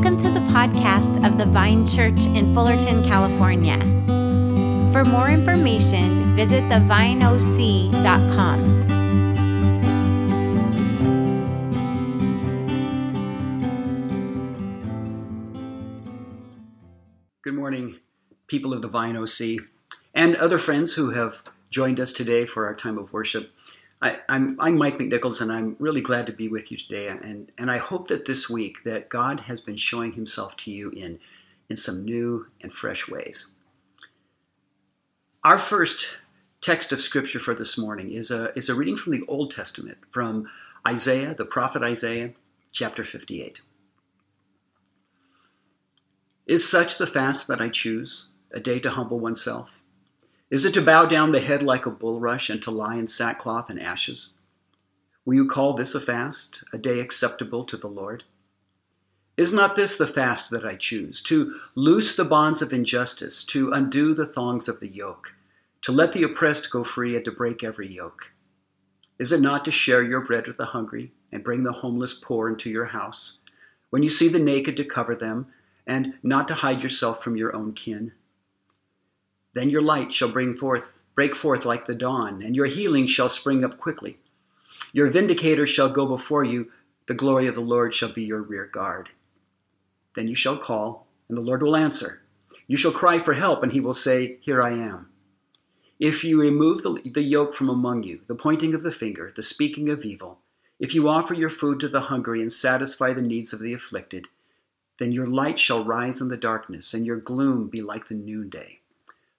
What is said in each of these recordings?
Welcome to the podcast of the Vine Church in Fullerton, California. For more information, visit thevineoc.com. Good morning, people of the Vine OC, and other friends who have joined us today for our time of worship. I, am I'm, I'm Mike McNichols, and I'm really glad to be with you today. And, and I hope that this week that God has been showing Himself to you in, in some new and fresh ways. Our first text of Scripture for this morning is a, is a reading from the Old Testament, from Isaiah, the prophet Isaiah, chapter 58. Is such the fast that I choose, a day to humble oneself? Is it to bow down the head like a bulrush and to lie in sackcloth and ashes? Will you call this a fast, a day acceptable to the Lord? Is not this the fast that I choose, to loose the bonds of injustice, to undo the thongs of the yoke, to let the oppressed go free, and to break every yoke? Is it not to share your bread with the hungry, and bring the homeless poor into your house? When you see the naked, to cover them, and not to hide yourself from your own kin? Then your light shall bring forth, break forth like the dawn, and your healing shall spring up quickly. Your vindicator shall go before you, the glory of the Lord shall be your rear guard. Then you shall call, and the Lord will answer. You shall cry for help, and he will say, Here I am. If you remove the, the yoke from among you, the pointing of the finger, the speaking of evil, if you offer your food to the hungry and satisfy the needs of the afflicted, then your light shall rise in the darkness, and your gloom be like the noonday.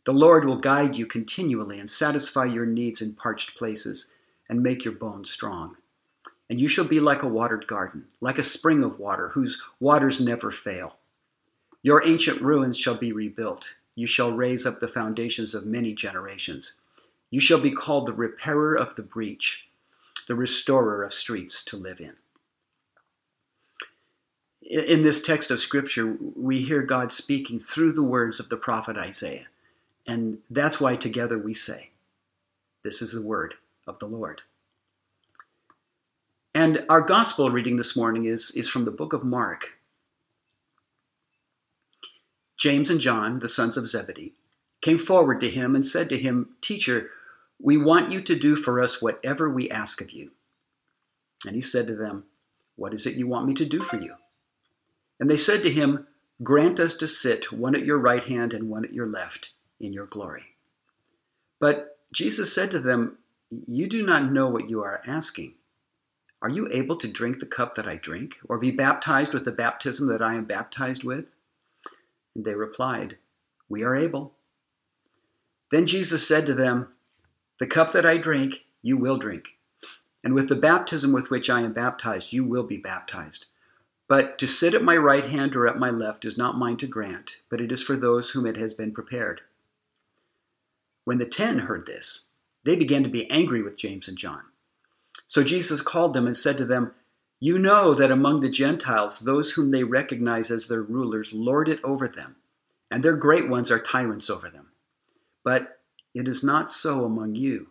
The Lord will guide you continually and satisfy your needs in parched places and make your bones strong. And you shall be like a watered garden, like a spring of water whose waters never fail. Your ancient ruins shall be rebuilt. You shall raise up the foundations of many generations. You shall be called the repairer of the breach, the restorer of streets to live in. In this text of Scripture, we hear God speaking through the words of the prophet Isaiah. And that's why together we say, This is the word of the Lord. And our gospel reading this morning is, is from the book of Mark. James and John, the sons of Zebedee, came forward to him and said to him, Teacher, we want you to do for us whatever we ask of you. And he said to them, What is it you want me to do for you? And they said to him, Grant us to sit one at your right hand and one at your left in your glory. But Jesus said to them, You do not know what you are asking. Are you able to drink the cup that I drink, or be baptized with the baptism that I am baptized with? And they replied, We are able. Then Jesus said to them, The cup that I drink, you will drink, and with the baptism with which I am baptized, you will be baptized. But to sit at my right hand or at my left is not mine to grant, but it is for those whom it has been prepared. When the ten heard this, they began to be angry with James and John. So Jesus called them and said to them, You know that among the Gentiles, those whom they recognize as their rulers lord it over them, and their great ones are tyrants over them. But it is not so among you.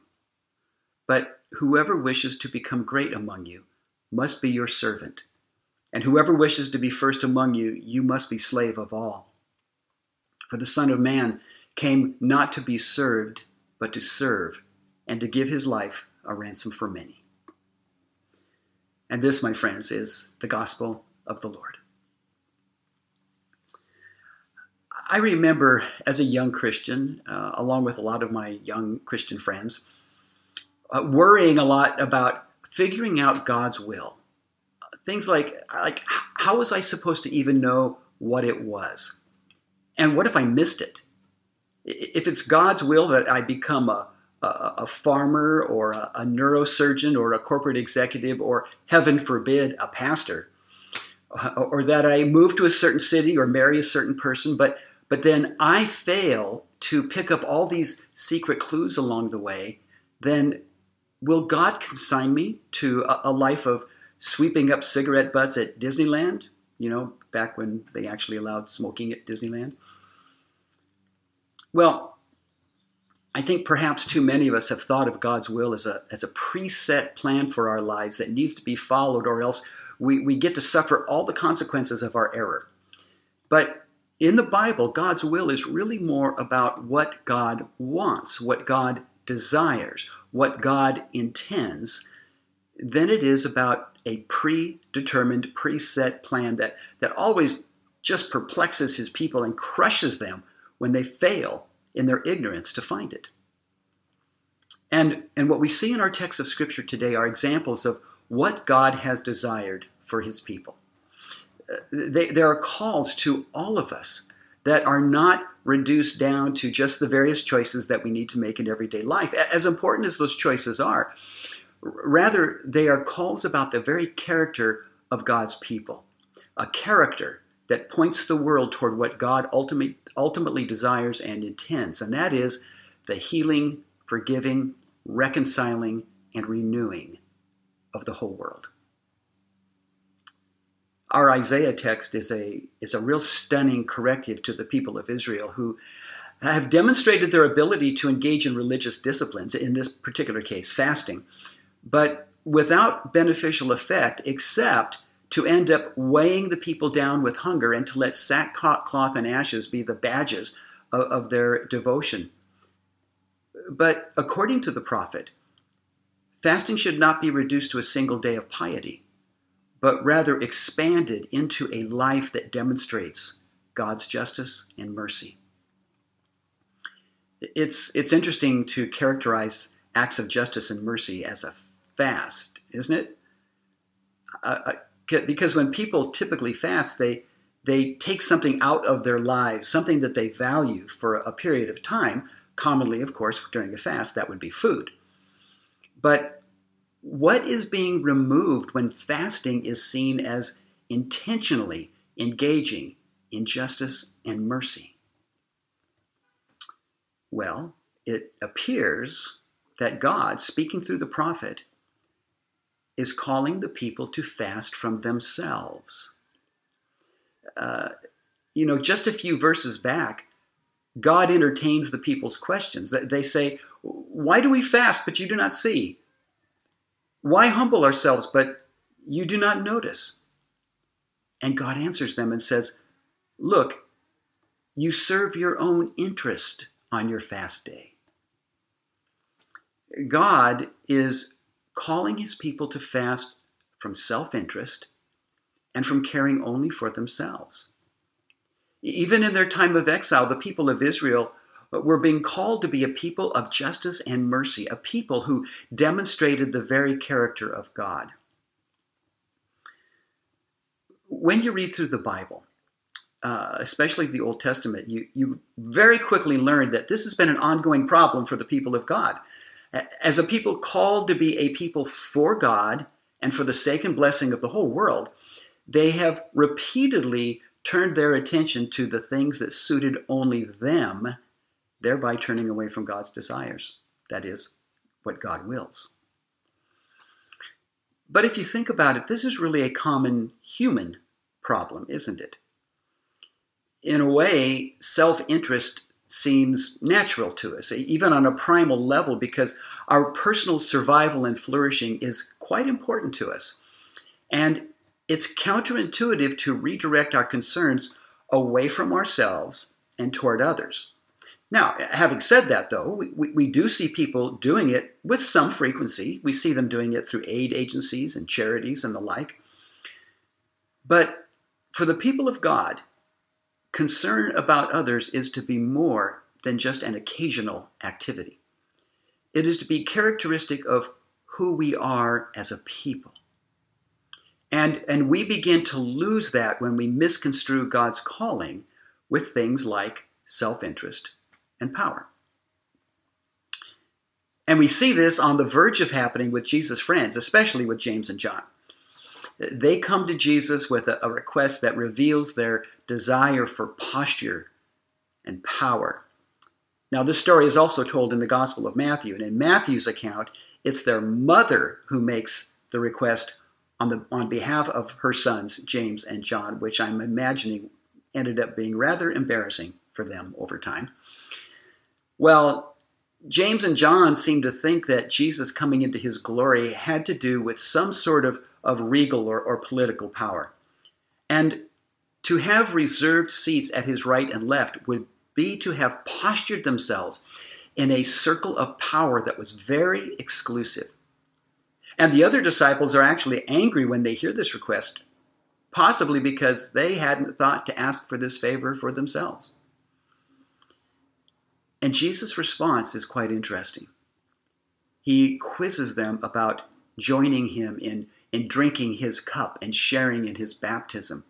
But whoever wishes to become great among you must be your servant, and whoever wishes to be first among you, you must be slave of all. For the Son of Man came not to be served, but to serve, and to give his life a ransom for many. And this, my friends, is the gospel of the Lord. I remember as a young Christian, uh, along with a lot of my young Christian friends, uh, worrying a lot about figuring out God's will. Things like, like how was I supposed to even know what it was? And what if I missed it? If it's God's will that I become a, a, a farmer or a, a, neurosurgeon or a corporate executive or, heaven forbid, a pastor, uh, or that I move to a certain city or marry a certain person, but, but then I fail to pick up all these secret clues along the way, then will God consign me to a, a life of sweeping up cigarette butts at Disneyland? You know, back when they actually allowed smoking at Disneyland. Well, I think perhaps too many of us have thought of God's will as a, as a preset plan for our lives that needs to be followed, or else we, we get to suffer all the consequences of our error. But in the Bible, God's will is really more about what God wants, what God desires, what God intends, than it is about a predetermined, preset plan that, that always just perplexes his people and crushes them when they fail in their ignorance to find it. And, and what we see in our text of Scripture today are examples of what God has desired for his people. Uh, they, there are calls to all of us that are not reduced down to just the various choices that we need to make in everyday life, as important as those choices are. Rather, they are calls about the very character of God's people, a character that points the world toward what God ultimately, ultimately desires and intends, and that is the healing, forgiving, reconciling, and renewing of the whole world. Our Isaiah text is a, is a real stunning corrective to the people of Israel who have demonstrated their ability to engage in religious disciplines, in this particular case, fasting, but without beneficial effect except to end up weighing the people down with hunger and to let sackcloth and ashes be the badges of, of their devotion. But according to the prophet, fasting should not be reduced to a single day of piety, but rather expanded into a life that demonstrates God's justice and mercy. It's, it's interesting to characterize acts of justice and mercy as a fast, isn't it? Uh, because when people typically fast, they they take something out of their lives, something that they value for a period of time. Commonly, of course, during a fast, that would be food. But what is being removed when fasting is seen as intentionally engaging in justice and mercy? Well, it appears that God, speaking through the prophet, is calling the people to fast from themselves. Uh, you know, just a few verses back, God entertains the people's questions. They say, Why do we fast, but you do not see? Why humble ourselves, but you do not notice? And God answers them and says, Look, you serve your own interest on your fast day. God is calling his people to fast from self interest and from caring only for themselves. Even in their time of exile, the people of Israel were being called to be a people of justice and mercy, a people who demonstrated the very character of God. When you read through the Bible, uh, especially the Old Testament, you, you very quickly learn that this has been an ongoing problem for the people of God. As a people called to be a people for God and for the sake and blessing of the whole world, they have repeatedly turned their attention to the things that suited only them, thereby turning away from God's desires. That is, what God wills. But if you think about it, this is really a common human problem, isn't it? In a way, self interest seems natural to us, even on a primal level, because our personal survival and flourishing is quite important to us. And it's counterintuitive to redirect our concerns away from ourselves and toward others. Now, having said that, though, we, we, we, do see people doing it with some frequency. We see them doing it through aid agencies and charities and the like. But for the people of God, Concern about others is to be more than just an occasional activity. It is to be characteristic of who we are as a people. And, and we begin to lose that when we misconstrue God's calling with things like self interest and power. And we see this on the verge of happening with Jesus' friends, especially with James and John. They come to Jesus with a, a request that reveals their desire for posture and power. Now, this story is also told in the Gospel of Matthew, and in Matthew's account, it's their mother who makes the request on, the, on behalf of her sons, James and John, which I'm imagining ended up being rather embarrassing for them over time. Well, James and John seem to think that Jesus coming into his glory had to do with some sort of of regal or, or political power. And To have reserved seats at his right and left would be to have postured themselves in a circle of power that was very exclusive. And the other disciples are actually angry when they hear this request, possibly because they hadn't thought to ask for this favor for themselves. And Jesus' response is quite interesting. He quizzes them about joining him in, in drinking his cup and sharing in his baptism.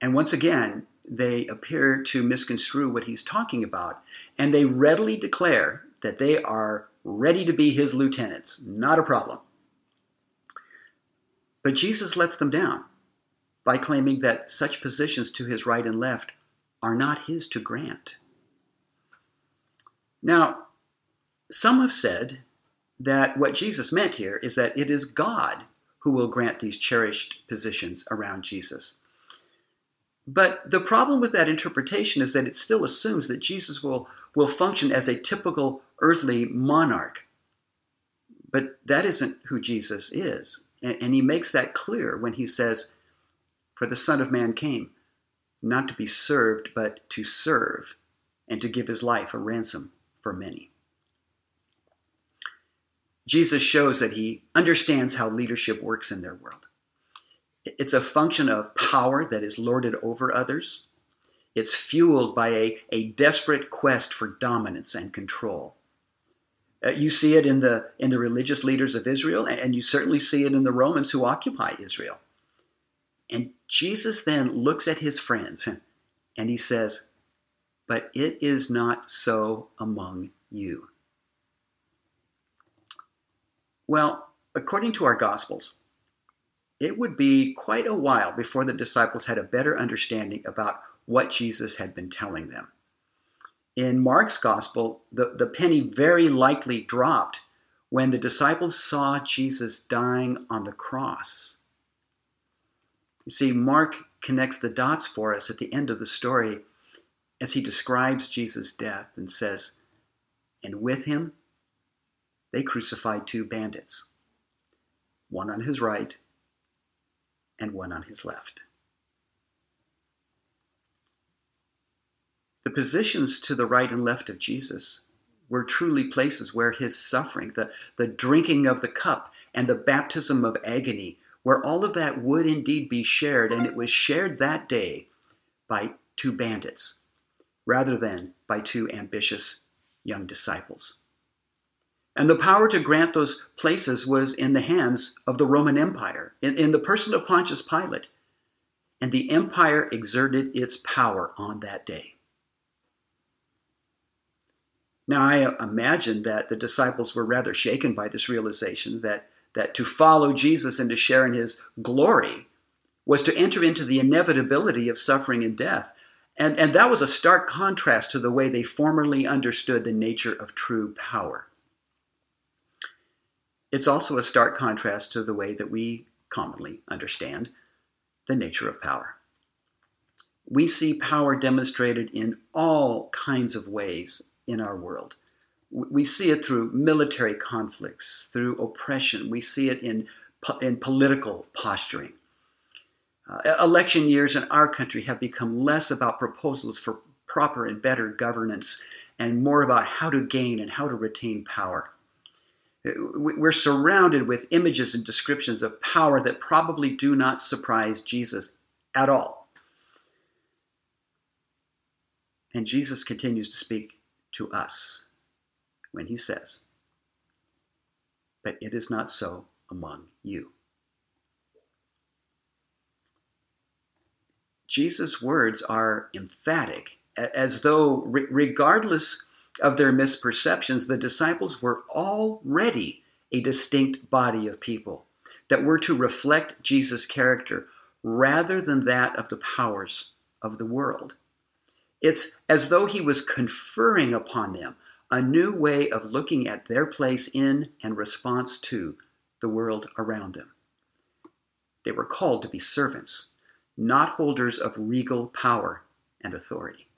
And once again, they appear to misconstrue what he's talking about, and they readily declare that they are ready to be his lieutenants. Not a problem. But Jesus lets them down by claiming that such positions to his right and left are not his to grant. Now, some have said that what Jesus meant here is that it is God who will grant these cherished positions around Jesus. But the problem with that interpretation is that it still assumes that Jesus will, will function as a typical earthly monarch. But that isn't who Jesus is. And, and he makes that clear when he says, For the Son of Man came, not to be served, but to serve, and to give his life a ransom for many. Jesus shows that he understands how leadership works in their world. It's a function of power that is lorded over others. It's fueled by a, a desperate quest for dominance and control. Uh, you see it in the, in the religious leaders of Israel, and you certainly see it in the Romans who occupy Israel. And Jesus then looks at his friends and he says, But it is not so among you. Well, according to our Gospels, it would be quite a while before the disciples had a better understanding about what Jesus had been telling them. In Mark's Gospel, the, the penny very likely dropped when the disciples saw Jesus dying on the cross. You see, Mark connects the dots for us at the end of the story as he describes Jesus' death and says, And with him they crucified two bandits, one on his right and one on his left. The positions to the right and left of Jesus were truly places where his suffering, the, the drinking of the cup, and the baptism of agony, where all of that would indeed be shared, and it was shared that day by two bandits rather than by two ambitious young disciples. And the power to grant those places was in the hands of the Roman Empire, in, in, the person of Pontius Pilate. And the empire exerted its power on that day. Now, I imagine that the disciples were rather shaken by this realization that, that to follow Jesus and to share in his glory was to enter into the inevitability of suffering and death. And, and that was a stark contrast to the way they formerly understood the nature of true power. It's also a stark contrast to the way that we commonly understand the nature of power. We see power demonstrated in all kinds of ways in our world. We see it through military conflicts, through oppression. We see it in, in political posturing. Uh, election years in our country have become less about proposals for proper and better governance and more about how to gain and how to retain power. We're surrounded with images and descriptions of power that probably do not surprise Jesus at all. And Jesus continues to speak to us when he says, But it is not so among you. Jesus' words are emphatic, as though, regardless of their misperceptions, the disciples were already a distinct body of people that were to reflect Jesus' character rather than that of the powers of the world. It's as though he was conferring upon them a new way of looking at their place in and response to the world around them. They were called to be servants, not holders of regal power and authority.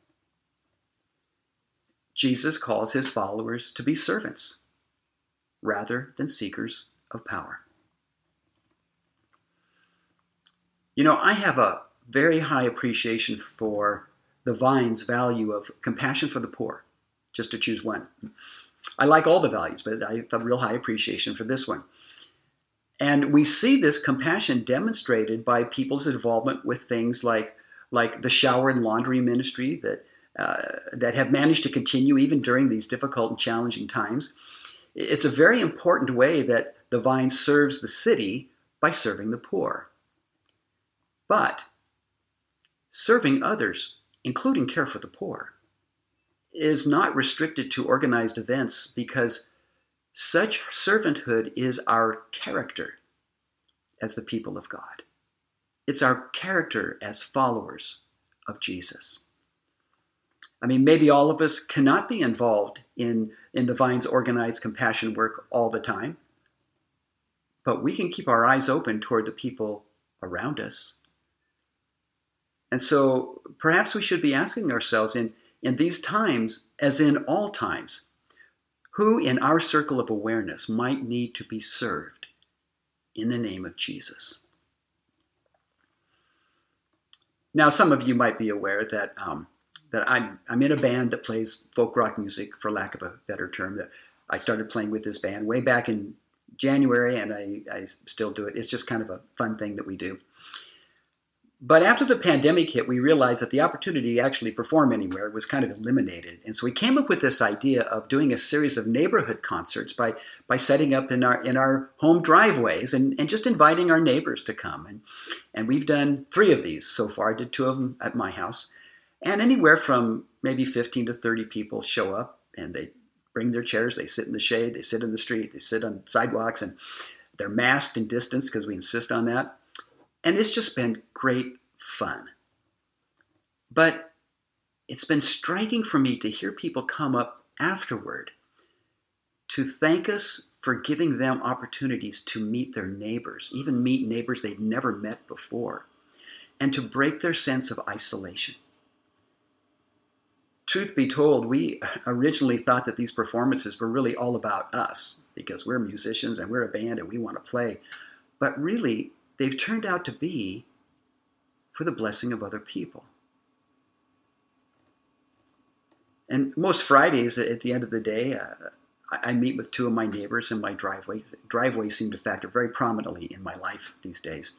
Jesus calls his followers to be servants rather than seekers of power. You know, I have a very high appreciation for the vine's value of compassion for the poor, just to choose one. I like all the values, but I have a real high appreciation for this one. And we see this compassion demonstrated by people's involvement with things like, like the shower and laundry ministry that, uh, that have managed to continue even during these difficult and challenging times. It's a very important way that the vine serves the city by serving the poor. But serving others, including care for the poor, is not restricted to organized events because such servanthood is our character as the people of God. It's our character as followers of Jesus. I mean, maybe all of us cannot be involved in, in the Vine's organized compassion work all the time, but we can keep our eyes open toward the people around us. And so perhaps we should be asking ourselves in, in these times, as in all times, who in our circle of awareness might need to be served in the name of Jesus? Now, some of you might be aware that um, that I'm I'm in a band that plays folk rock music, for lack of a better term. That I started playing with this band way back in January, and I, I still do it. It's just kind of a fun thing that we do. But after the pandemic hit, we realized that the opportunity to actually perform anywhere was kind of eliminated. And so we came up with this idea of doing a series of neighborhood concerts by, by setting up in our, in our home driveways and, and just inviting our neighbors to come. And, and we've done three of these so far. I did two of them at my house. And anywhere from maybe 15 to 30 people show up and they bring their chairs, they sit in the shade, they sit in the street, they sit on sidewalks, and they're masked and distanced because we insist on that. And it's just been great fun. But it's been striking for me to hear people come up afterward to thank us for giving them opportunities to meet their neighbors, even meet neighbors they've never met before, and to break their sense of isolation. Truth be told, we originally thought that these performances were really all about us because we're musicians and we're a band and we want to play. But really, they've turned out to be for the blessing of other people. And most Fridays at the end of the day, uh, I meet with two of my neighbors in my driveway. Driveways seem to factor very prominently in my life these days.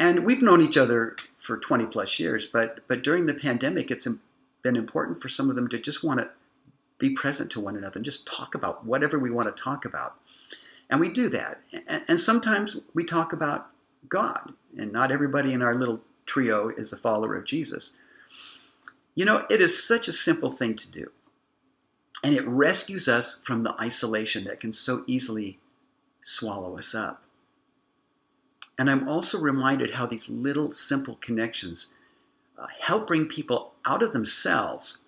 And we've known each other for 20 plus years, but, but during the pandemic, it's been important for some of them to just want to be present to one another and just talk about whatever we want to talk about. And we do that. And sometimes we talk about God, and not everybody in our little trio is a follower of Jesus. You know, it is such a simple thing to do. And it rescues us from the isolation that can so easily swallow us up. And I'm also reminded how these little simple connections Uh, help bring people out of themselves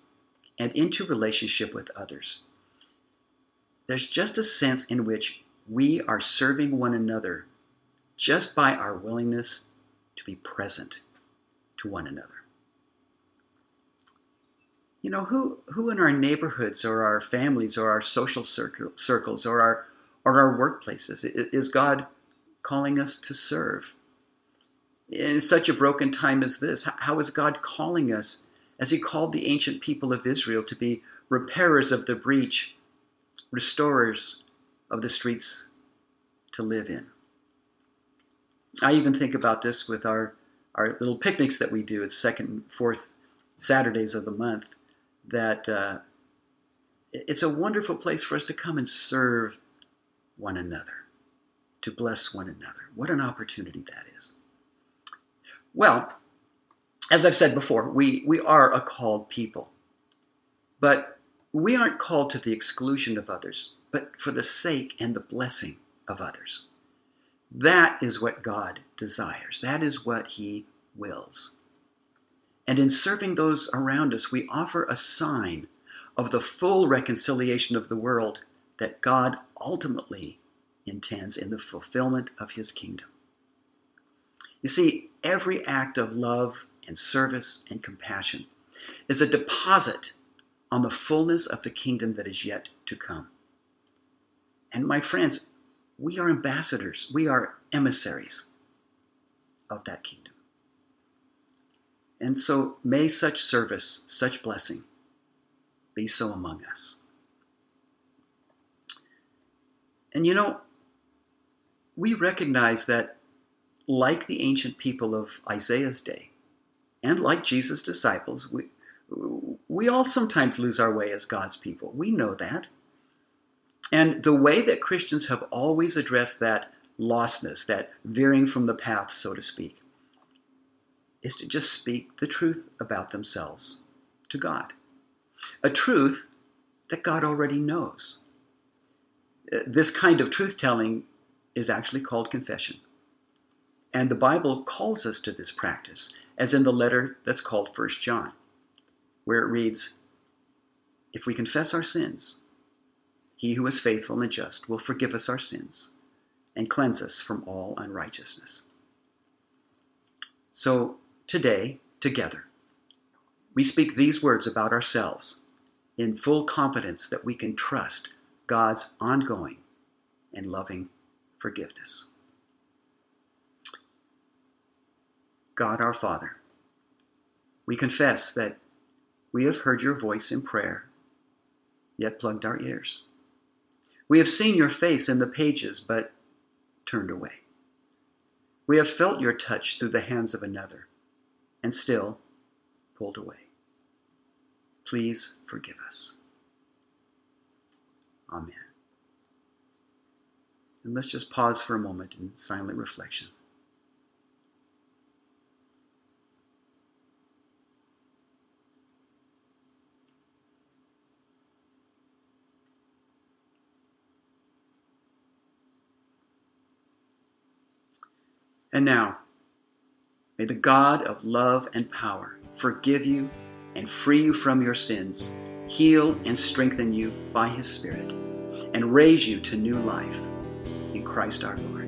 and into relationship with others. There's just a sense in which we are serving one another just by our willingness to be present to one another. You know, who, who in our neighborhoods or our families or our social circles or our, or our workplaces is God calling us to serve? In such a broken time as this, how is God calling us, as He called the ancient people of Israel, to be repairers of the breach, restorers of the streets to live in? I even think about this with our, our little picnics that we do at second and fourth Saturdays of the month, that uh, it's a wonderful place for us to come and serve one another, to bless one another. What an opportunity that is. Well, as I've said before, we, we are a called people. But we aren't called to the exclusion of others, but for the sake and the blessing of others. That is what God desires. That is what He wills. And in serving those around us, we offer a sign of the full reconciliation of the world that God ultimately intends in the fulfillment of His kingdom. You see, every act of love and service and compassion is a deposit on the fullness of the kingdom that is yet to come. And my friends, we are ambassadors, we are emissaries of that kingdom. And so may such service, such blessing, be so among us. And you know, we recognize that, like the ancient people of Isaiah's day, and like Jesus' disciples, we, we all sometimes lose our way as God's people. We know that. And the way that Christians have always addressed that lostness, that veering from the path, so to speak, is to just speak the truth about themselves to God. A truth that God already knows. Uh, this kind of truth telling is actually called confession. And the Bible calls us to this practice, as in the letter that's called 1 John, where it reads If we confess our sins, he who is faithful and just will forgive us our sins and cleanse us from all unrighteousness. So, today, together, we speak these words about ourselves in full confidence that we can trust God's ongoing and loving forgiveness. God our Father, we confess that we have heard your voice in prayer, yet plugged our ears. We have seen your face in the pages, but turned away. We have felt your touch through the hands of another, and still pulled away. Please forgive us. Amen. And let's just pause for a moment in silent reflection. And now, may the God of love and power forgive you and free you from your sins, heal and strengthen you by his Spirit, and raise you to new life in Christ our Lord.